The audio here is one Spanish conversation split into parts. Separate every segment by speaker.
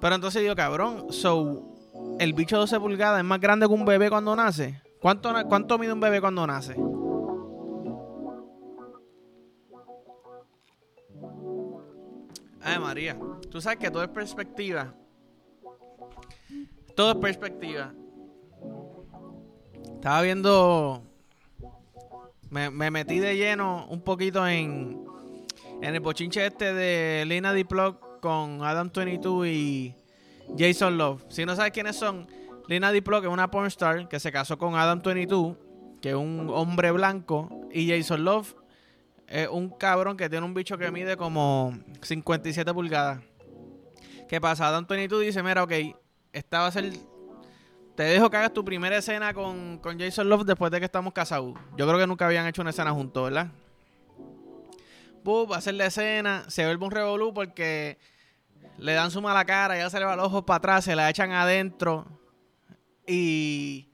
Speaker 1: Pero entonces digo, cabrón, so, el bicho de 12 pulgadas es más grande que un bebé cuando nace. ¿Cuánto, cuánto mide un bebé cuando nace? Ay, María, tú sabes que todo es perspectiva. Todo es perspectiva. Estaba viendo. Me, metí de lleno un poquito en. En el bochinche este de Lina Diplock con Adam 22 y Jason Love. Si no sabes quiénes son, Lina Diplock es una pornstar que se casó con Adam 22, que es un hombre blanco, y Jason Love es un cabrón que tiene un bicho que mide como 57 pulgadas. ¿Qué pasa? Adam 22 dice, mira, ok, esta va a ser te dejo que hagas tu primera escena con, Jason Love después de que estamos casados. Yo creo que nunca habían hecho una escena juntos, ¿verdad? A hacer la escena, se vuelve un revolú porque le dan su mala cara, ya se le va los ojos para atrás, se la echan adentro. Y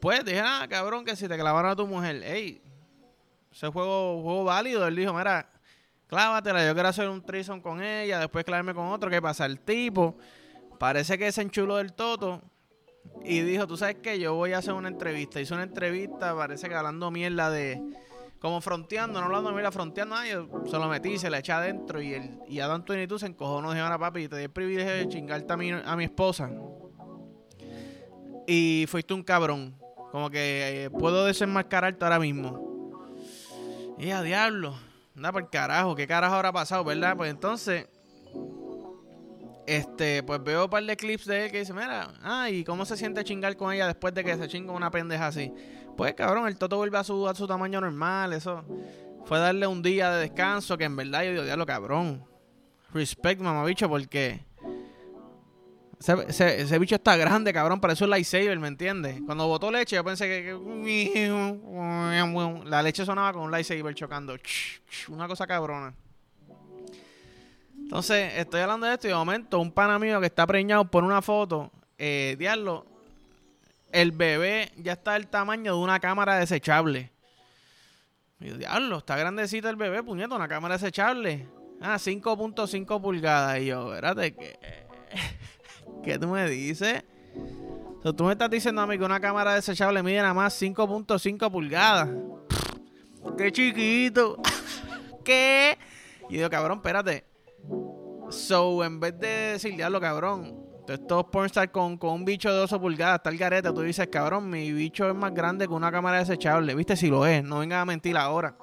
Speaker 1: pues dije, ah, cabrón, que si te clavaron a tu mujer, ey, ese juego, juego válido. Él dijo, mira, clávatela, yo quiero hacer un trison con ella, después clavarme con otro. ¿Qué pasa? El tipo parece que se enchuló del toto y dijo, tú sabes qué, yo voy a hacer una entrevista. Hizo una entrevista, parece que hablando mierda de... Como fronteando, no hablando mierda, fronteando. Ah, yo se lo metí, se le eché adentro y, el, y Adam tú se encojó. No dijeron a papi, te di el privilegio de chingarte a mi, a mi esposa. Y fuiste un cabrón. Como que eh, puedo desenmascararte ahora mismo. Y a diablo. Anda por carajo, ¿qué carajo habrá pasado, verdad? Pues entonces, este, pues veo un par de clips de él que dice, mira, ah, ¿y cómo se siente chingar con ella después de que se chinga una pendeja así? Pues cabrón, el toto vuelve a su, a su tamaño normal, eso. Fue darle un día de descanso que en verdad yo digo, diablo, cabrón. Respect, mamabicho, porque ese, ese, bicho está grande, cabrón, parece un lightsaber, ¿me entiendes? Cuando botó leche, yo pensé que, la leche sonaba con un lightsaber chocando. Una cosa cabrona. Entonces, estoy hablando de esto y de momento un pana mío que está preñado por una foto, eh, diablo, el bebé ya está del tamaño de una cámara desechable. Y diablo, está grandecito el bebé, puñeto, una cámara desechable. Ah, 5.5 pulgadas. Y yo, espérate, ¿qué, ¿qué tú me dices? tú me estás diciendo a mí que una cámara desechable mide nada más 5.5 pulgadas. ¡Qué chiquito! ¿Qué? Y digo, cabrón, espérate. So, en vez de decir, diablo, cabrón, estos pornstar con, con un bicho de 12 pulgadas, tal gareta, tú dices, cabrón, mi bicho es más grande que una cámara desechable. ¿Viste? Si lo es, no venga a mentir ahora.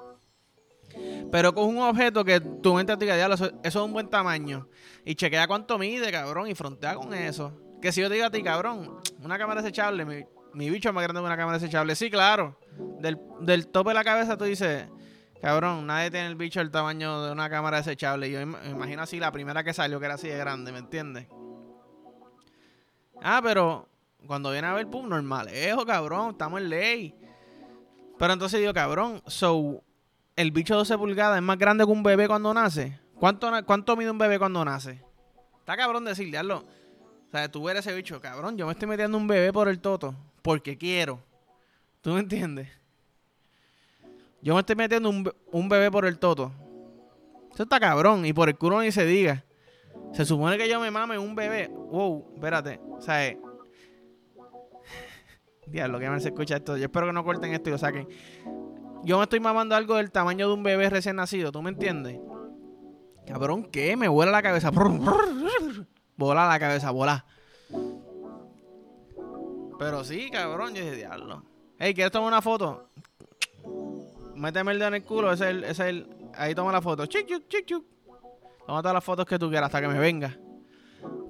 Speaker 1: Pero con un objeto que tu mente te diga, diablo, eso, es un buen tamaño. Y chequea cuánto mide, cabrón, y frontea con eso. Que si yo te digo a ti, cabrón, una cámara desechable, mi, mi bicho es más grande que una cámara desechable. Sí, claro. Del, del tope de la cabeza tú dices, Cabrón, nadie tiene el bicho del tamaño de una cámara desechable. Yo me imagino así la primera que salió que era así de grande, ¿me entiendes? Ah, pero cuando viene a ver, pum, normalejo, cabrón, estamos en ley. Pero entonces digo, cabrón, so, el bicho de 12 pulgadas es más grande que un bebé cuando nace. ¿Cuánto, cuánto mide un bebé cuando nace? Está cabrón decirle, O sea, tú eres ese bicho, cabrón, yo me estoy metiendo un bebé por el toto, porque quiero. ¿Tú me entiendes? Yo me estoy metiendo un, bebé por el toto. Eso está cabrón. Y por el culo ni se diga. Se supone que yo me mame un bebé. Wow, espérate. O sea, eh. Diablo, que me se escucha esto. Yo espero que no corten esto y lo saquen. Yo me estoy mamando algo del tamaño de un bebé recién nacido. ¿Tú me entiendes? Cabrón, ¿qué? Me vuela la cabeza. Bola la cabeza, bola. Pero sí, cabrón, yo dije, diablo. Hey, ¿quieres tomar una foto? Méteme el dedo en el culo, ese es el, ese es el, ahí toma la foto. Chic, chic, chic, Toma todas las fotos que tú quieras hasta que me venga.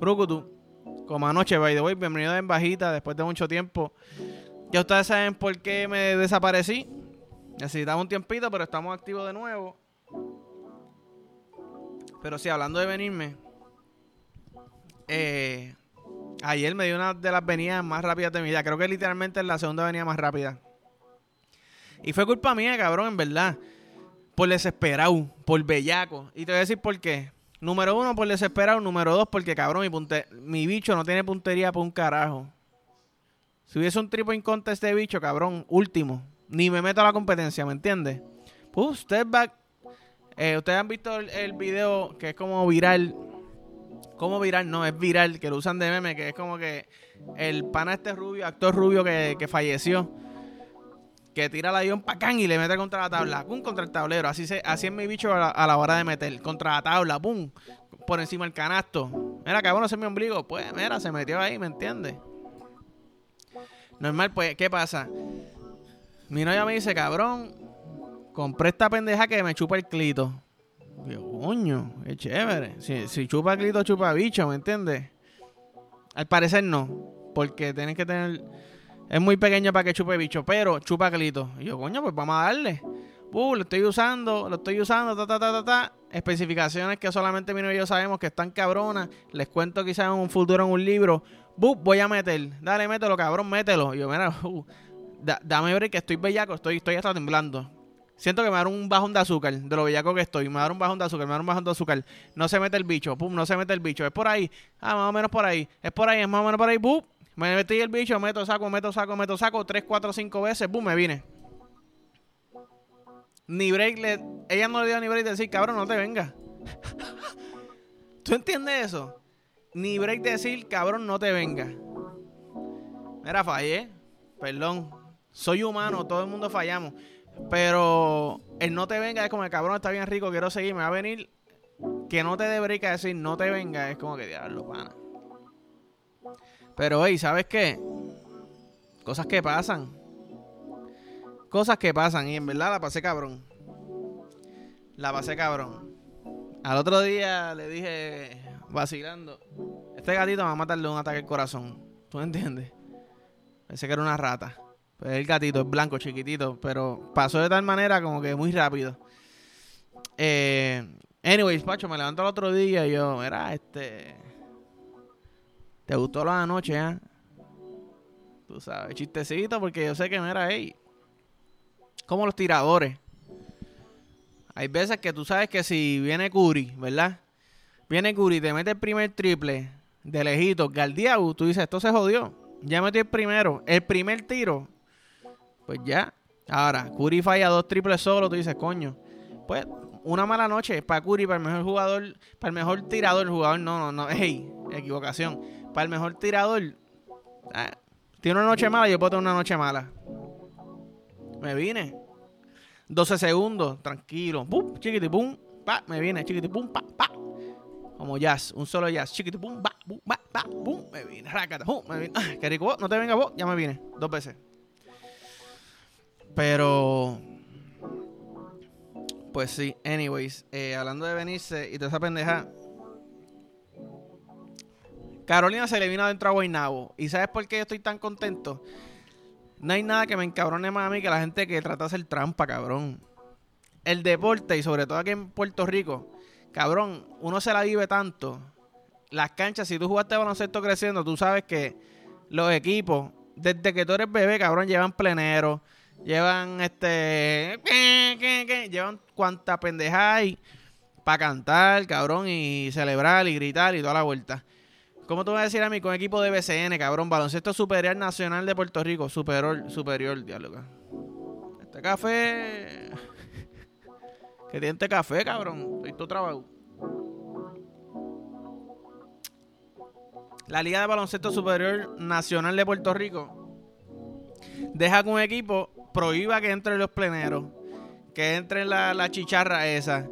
Speaker 1: Brucutu, como anoche, by the way, bienvenido en bajita después de mucho tiempo. Ya ustedes saben por qué me desaparecí. Necesitamos un tiempito, pero estamos activos de nuevo. Pero sí, hablando de venirme. Eh, ayer me dio una de las venidas más rápidas de mi vida. Creo que literalmente es la segunda venida más rápida. Y fue culpa mía, cabrón, en verdad. Por desesperado, por bellaco. Y te voy a decir por qué. Número uno, por desesperado. Número dos, porque, cabrón, mi, mi bicho no tiene puntería por un carajo. Si hubiese un triple in contest de bicho, cabrón, último. Ni me meto a la competencia, ¿me entiendes? Pues, step back. Eh, Ustedes han visto el, el, video que es como viral ¿Cómo viral? No, es viral, que lo usan de meme, que es como que el pana este rubio, actor rubio que, que falleció, que tira el avión pacán y le mete contra la tabla, pum, contra el tablero. Así, se, así es mi bicho a la, hora de meter, contra la tabla, pum, por encima del canasto. Mira, cabrón, ese es mi ombligo. Pues, mira, se metió ahí, ¿me entiendes? Normal, pues, ¿qué pasa? Mi novia me dice, cabrón, compré esta pendeja que me chupa el clito. Yo, coño, qué chévere. Si, si chupa clito, chupa bicho, ¿me entiendes? Al parecer no, porque tienes que tener... Es muy pequeño para que chupe bicho, pero chupa clito. Y yo, coño, pues vamos a darle. Uh, lo estoy usando, lo estoy usando, ta, ta, ta, ta, ta. Especificaciones que solamente mi y yo sabemos que están cabronas. Les cuento quizás en un futuro en un libro. Uh, voy a meter. Dale, mételo, cabrón, mételo. Y yo, mira, uh, dame ver que estoy bellaco, estoy, estoy hasta temblando. Siento que me dar un bajón de azúcar, de lo bellaco que estoy. Me dar un bajón de azúcar, me dar un bajón de azúcar. No se mete el bicho, pum, no se mete el bicho. Es por ahí. Ah, más o menos por ahí. Es por ahí, es más o menos por ahí, pum. Me metí el bicho, meto, saco, meto, saco, meto, saco. Tres, cuatro, cinco veces, pum, me vine. Ni break, le, ella no le dio ni break de decir, cabrón, no te vengas. ¿Tú entiendes eso? Ni break de decir, cabrón, no te vengas. Mira, fallé. Perdón. Soy humano, todo el mundo fallamos. Pero el no te venga es como el cabrón está bien rico, quiero seguir, me va a venir. Que no te dé break a decir no te venga, es como que diablo, pana. Pero, hey, ¿sabes qué? Cosas que pasan. Cosas que pasan. Y en verdad la pasé cabrón. La pasé cabrón. Al otro día le dije, vacilando, este gatito me va a matarle un ataque al corazón. ¿Tú entiendes? Pensé que era una rata. Pues el gatito es blanco, chiquitito, pero pasó de tal manera como que muy rápido. Eh, anyways, Pacho, me levanto el otro día y yo, mira, este... ¿Te gustó la noche, eh? Tú sabes, chistecito, porque yo sé que, mira, hey, como los tiradores. Hay veces que tú sabes que si viene Curry, ¿verdad? Viene Curry te mete el primer triple de lejito, Galdiau, tú dices, esto se jodió. Ya metió el primero. El primer tiro pues ya. Ahora, Curry falla dos triples solo, tú dices, coño. Pues una mala noche para Curry, para el mejor jugador, para el mejor tirador, el jugador no, no, no, hey, equivocación. Para el mejor tirador, ah, tiene una noche mala, yo puedo tener una noche mala. Me vine. 12 segundos, tranquilo. Pum, chiquiti, pum, pa, me vine, chiquiti, pum, pa, pa. Como jazz, un solo jazz, chiquiti, pum, pa, pum, pa, pa, pum, me vine, rácata, pum, me vine. Ah, qué rico, no te venga vos, ya me vine, dos veces. Pero. Pues sí, anyways, eh, hablando de venirse y toda esa pendeja. Carolina se le vino adentro a Guaynabo. ¿Y sabes por qué yo estoy tan contento? No hay nada que me encabrone más a mí que la gente que trata de hacer trampa, cabrón. El deporte, y sobre todo aquí en Puerto Rico, cabrón, uno se la vive tanto. Las canchas, si tú jugaste baloncesto creciendo, tú sabes que los equipos, desde que tú eres bebé, cabrón, llevan plenero Llevan este. Llevan cuanta pendeja hay para cantar, cabrón, y celebrar y gritar y toda la vuelta. ¿Cómo tú vas a decir a mí con equipo de BCN, cabrón? Baloncesto Superior Nacional de Puerto Rico. Superior, superior, diálogo. Este café. Que tiene este café, cabrón. Estoy todo trabajo. La Liga de Baloncesto Superior Nacional de Puerto Rico deja que un equipo prohíba que entren los pleneros, que entre la, la chicharra esa.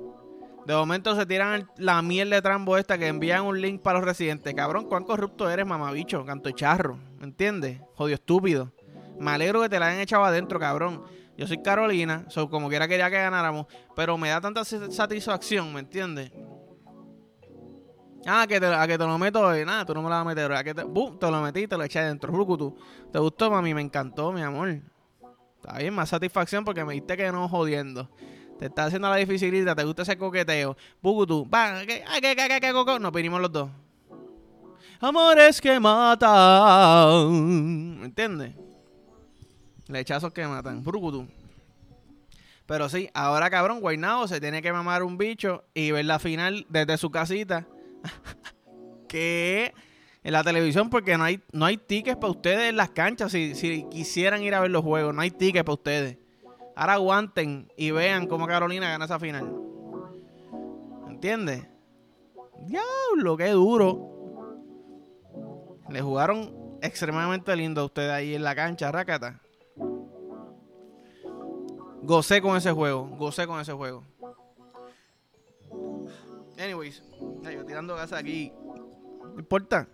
Speaker 1: De momento se tiran la miel de trambo esta que envían un link para los residentes. Cabrón, cuán corrupto eres, mamabicho, canto charro. ¿Me entiendes? Jodio estúpido. Me alegro que te la hayan echado adentro, cabrón. Yo soy Carolina, so, como quiera quería que ganáramos, pero me da tanta satisfacción, ¿me entiendes? Ah, que te, a que te lo meto, eh, nada, tú no me la vas a meter. A que te, te lo metí, te lo eché adentro. Rukutu. ¿Te gustó, mami? Me encantó, mi amor. Está bien, más satisfacción porque me diste que no jodiendo. Te está haciendo la dificilidad, te gusta ese coqueteo. Bugutu, va, ¿qué, qué, qué, qué, coco? Nos vinimos los dos. Amores que matan. ¿Me entiendes? Lechazos que matan. Bugutu. Pero sí, ahora cabrón, Guaynao se tiene que mamar un bicho y ver la final desde su casita. que en la televisión porque no hay, no hay tickets para ustedes en las canchas si, si quisieran ir a ver los juegos. No hay tickets para ustedes. Ahora aguanten y vean cómo Carolina gana esa final. ¿Entiendes? Diablo, qué duro. Le jugaron extremadamente lindo a ustedes ahí en la cancha, Rakata. Gocé con ese juego, gocé con ese juego. Anyways, yo tirando gases aquí. No importa.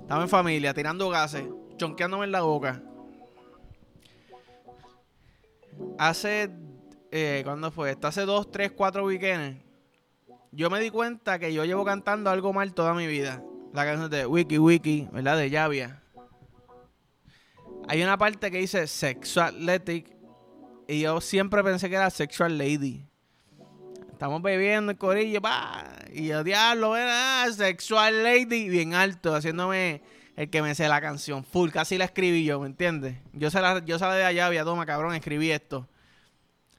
Speaker 1: Estaba en familia, tirando gases, chonqueándome en la boca. Hace. Eh, ¿Cuándo fue? Esto hace dos, tres, cuatro weekends. Yo me di cuenta que yo llevo cantando algo mal toda mi vida. La canción de Wiki Wiki, ¿verdad? De Llavia. Hay una parte que dice Sexual Athletic. Y yo siempre pensé que era Sexual Lady. Estamos bebiendo el corillo, pa. Y yo, diablo, era Sexual Lady, bien alto, haciéndome el que me sé la canción. Full, casi la escribí yo, ¿me entiendes? Yo se la, yo de allá, había toma, cabrón, escribí esto.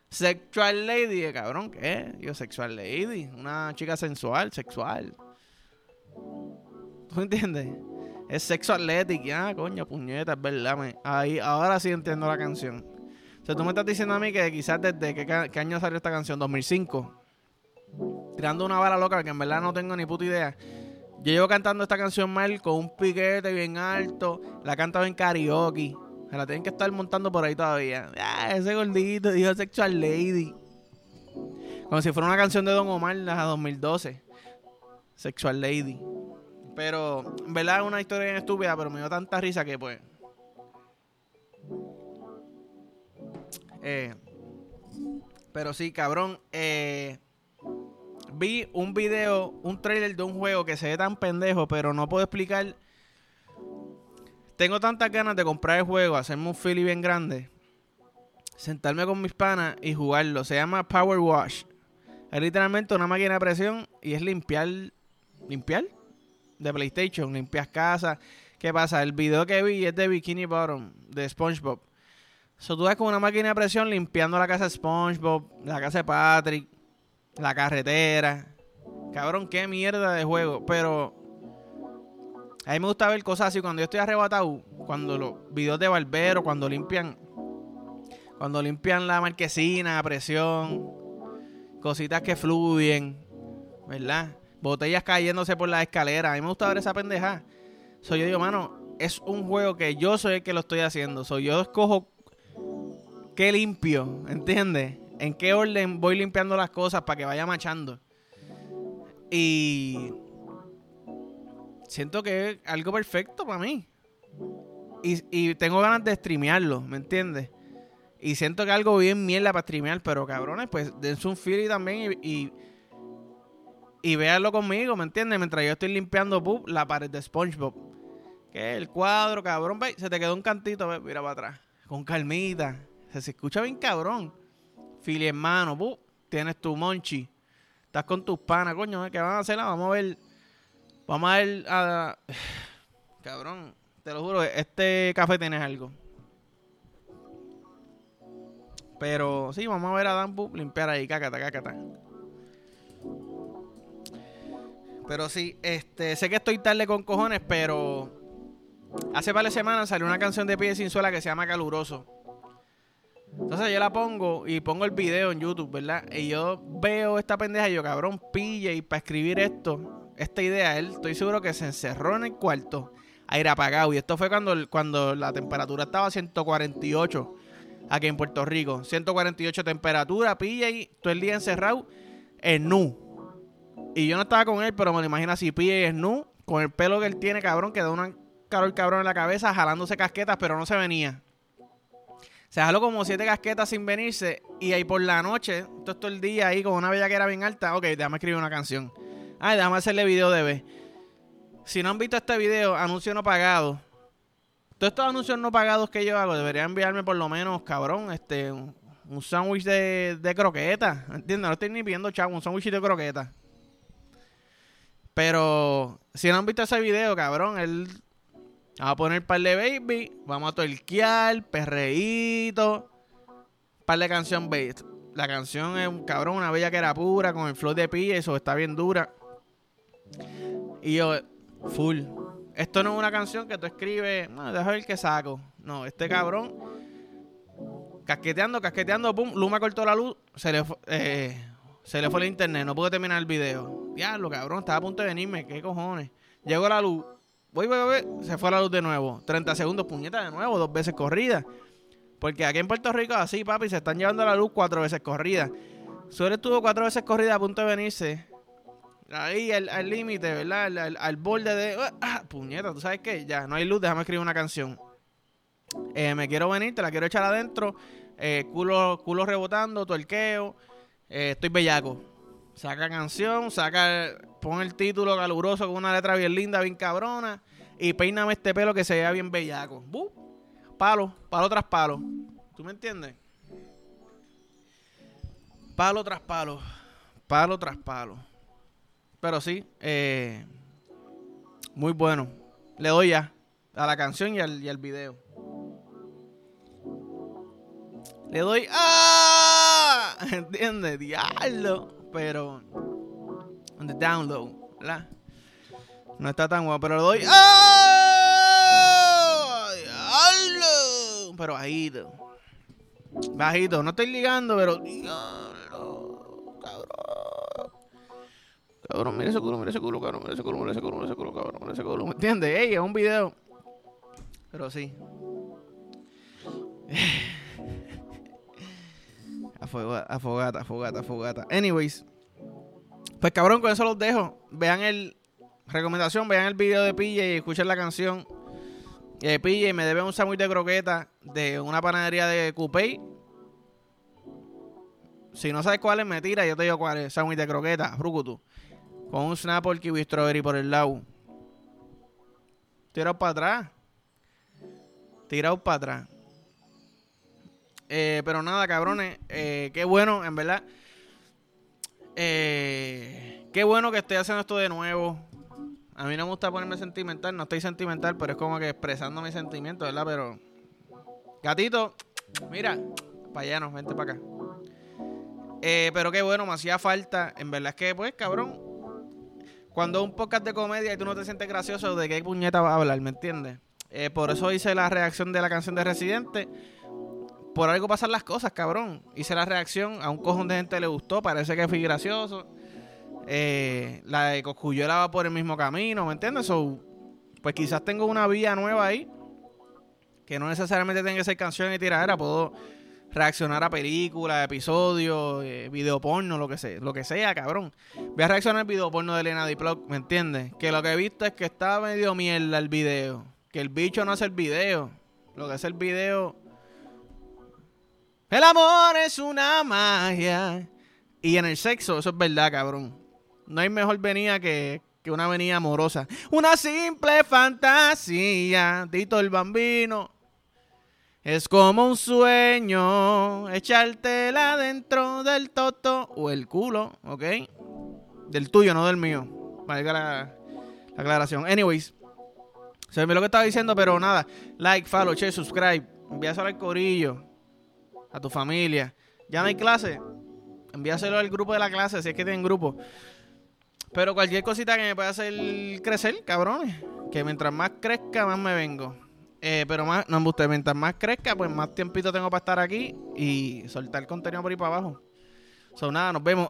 Speaker 1: Sexual Lady, cabrón, ¿qué? Yo, Sexual Lady, una chica sensual, sexual. ¿Tú entiendes? Es sexo atlético, ah, coño, puñeta, es verdad. Ahí, ahora sí entiendo la canción. O sea, tú me estás diciendo a mí que quizás desde qué, qué año salió esta canción, 2005 tirando una bala loca que en verdad no tengo ni puta idea. Yo llevo cantando esta canción mal con un piquete bien alto. La cantado en karaoke. Se la tienen que estar montando por ahí todavía. Ah, ese gordito dijo Sexual Lady. Como si fuera una canción de Don Omar de 2012. Sexual Lady. Pero, en verdad es una historia bien estúpida, pero me dio tanta risa que pues. Eh, pero sí, cabrón. Eh, vi un video, un trailer de un juego que se ve tan pendejo, pero no puedo explicar. Tengo tantas ganas de comprar el juego, hacerme un fili bien grande, sentarme con mis panas y jugarlo. Se llama Power Wash. Es literalmente una máquina de presión y es limpiar. ¿Limpiar? De PlayStation, limpias casa. ¿Qué pasa? El video que vi es de Bikini Bottom, de SpongeBob. So, tú ves con una máquina de presión limpiando la casa de SpongeBob, la casa de Patrick, la carretera. Cabrón, qué mierda de juego. Pero a mí me gusta ver cosas así. Cuando yo estoy arrebatado, cuando los videos de barbero, cuando limpian, cuando limpian la marquesina a presión, cositas que fluyen, ¿verdad? Botellas cayéndose por la escalera. A mí me gusta ver esa pendeja. Soy yo digo, mano, es un juego que yo soy el que lo estoy haciendo. Soy yo escojo qué limpio, ¿entiendes? En qué orden voy limpiando las cosas para que vaya machando. Y siento que es algo perfecto para mí. Y, tengo ganas de streamearlo, ¿me entiendes? Y siento que algo bien mierda para streamear, pero cabrones, pues dense un feeling también y, y, véanlo conmigo, ¿me entiendes? Mientras yo estoy limpiando la pared de SpongeBob. Que el cuadro, cabrón, se te quedó un cantito, mira para atrás. Con calmita. Se escucha bien cabrón. Fili hermano, tienes tu monchi. Estás con tus panas, coño, ¿qué van a hacer? Vamos a ver. Vamos a ver. cabrón, te lo juro, este café tienes algo. Pero sí, vamos a ver a Dan limpiar ahí, cacata, cacata. Pero sí, este, sé que estoy tarde con cojones, pero hace varias semanas salió una canción de Pie Sin Suela que se llama Caluroso. Entonces yo la pongo y pongo el video en YouTube, ¿verdad? Y yo veo esta pendeja y yo, cabrón, pille y para escribir esto, esta idea, él estoy seguro que se encerró en el cuarto, aire apagado. Y esto fue cuando, cuando la temperatura estaba a 148 aquí en Puerto Rico. 148 temperatura, pilla y todo el día encerrado en nu. Y yo no estaba con él, pero me lo imagino así, pilla y es nu, con el pelo que él tiene, cabrón, que da una calor cabrón en la cabeza, jalándose casquetas, pero no se venía. Se jaló como siete casquetas sin venirse. Y ahí por la noche, todo, el día ahí con una bella que era bien alta. Ok, déjame escribir una canción. Ay, déjame hacerle video de B. Si no han visto este video, anuncio no pagado. Todos estos anuncios no pagados que yo hago, deberían enviarme por lo menos, cabrón, este, un, sándwich de, de croqueta. ¿Entiendes? No estoy ni pidiendo chavo, un sándwich de croqueta. Pero si no han visto ese video, cabrón, él Vamos a poner par de baby. Vamos a torquear, perreíto. Par de canción bass. La canción es un cabrón, una bella que era pura, con el flow de pilla, eso está bien dura. Y yo, full. Esto no es una canción que tú escribes, no, deja ver qué saco. No, este cabrón, casqueteando, casqueteando, pum, Luma cortó la luz, se le, eh, Se le fue el internet, no pude terminar el video. Diablo, cabrón, estaba a punto de venirme, qué cojones. Llegó la luz. Voy, voy, voy, se fue la luz de nuevo. 30 segundos, puñeta de nuevo, dos veces corrida. Porque aquí en Puerto Rico, así, papi, se están llevando la luz cuatro veces corrida. Suele estuvo cuatro veces corrida a punto de venirse. Ahí al límite, ¿verdad? Al, borde de. Ah, puñeta, ¿tú sabes qué? Ya, no hay luz, déjame escribir una canción. Eh, me quiero venir, te la quiero echar adentro. Eh, culo, culo rebotando, tuerqueo. Eh, estoy bellaco. Saca canción, saca. Pon el título caluroso con una letra bien linda, bien cabrona. Y peíname este pelo que se vea bien bellaco. Palo, palo tras palo. ¿Tú me entiendes? Palo tras palo. Palo tras palo. Pero sí, eh, muy bueno. Le doy ya a la canción y al, y al video. Le doy ¡Ah! ¿Entiendes? Diablo. Pero. On the download, ¿verdad? No está tan guapo, pero le doy ¡Ah! ¡Diablo! Pero bajito. Bajito. No estoy ligando, pero. Diablo. Cabrón. Cabrón, mira ese culo, mira ese culo, cabrón. Mira ese culo, mira ese culo, mira ese culo, cabrón. Mira ese culo. ¿Me entiendes? Ey, es un video. Pero sí. Afogata, afogata, afogata, Anyways. Pues cabrón, con eso los dejo. Vean el. Recomendación, vean el video de PJ y escuchen la canción. Eh, PJ me debe un sándwich de croqueta de una panadería de Coupé. Si no sabes cuál es, me tira. Yo te digo cuál es. Sándwich de croqueta, Rukutu. Con un snapple kiwi strawberry por el lado. Tirado para atrás. Tirado para atrás. Eh, pero nada, cabrones. Eh, qué bueno, en verdad. Eh, qué bueno que estoy haciendo esto de nuevo. A mí no me gusta ponerme sentimental. No estoy sentimental, pero es como que expresando mis sentimientos, ¿verdad? Pero. Gatito, mira. Para allá, no, vente para acá. pero qué bueno, me hacía falta. En verdad es que, pues, cabrón. Cuando un podcast de comedia y tú no te sientes gracioso, ¿de qué puñeta vas a hablar? ¿Me entiendes? por eso hice la reacción de la canción de Residente por algo pasan las cosas, cabrón. Hice la reacción, a un cojón de gente le gustó, parece que fui gracioso. Eh, la de Coscuyuela va por el mismo camino, ¿me entiendes? pues quizás tengo una vía nueva ahí, que no necesariamente tenga que ser canción y tiradera, puedo reaccionar a películas, episodios, eh, video porno, lo que sea, lo que sea, cabrón. Voy a reaccionar al video porno de Elena Diplock, ¿me entiendes? Que lo que he visto es que está medio mierda el video, que el bicho no hace el video, lo que hace el video el amor es una magia. Y en el sexo, eso es verdad, cabrón. No hay mejor venida que, una venida amorosa. Una simple fantasía. Tito el bambino. Es como un sueño echártela dentro del toto o el culo, ¿ok? Del tuyo, no del mío. Valga la, la aclaración. Anyways, se me lo que estaba diciendo, pero nada. Like, follow, share, subscribe. Envíaselo al corillo a tu familia. Ya no hay clase, envíaselo al grupo de la clase si es que tienen grupo. Pero cualquier cosita que me pueda hacer crecer, cabrones. Que mientras más crezca, más me vengo. Eh, pero más, no me mientras más crezca, pues más tiempito tengo para estar aquí y soltar contenido por ahí para abajo. Son nada, nos vemos.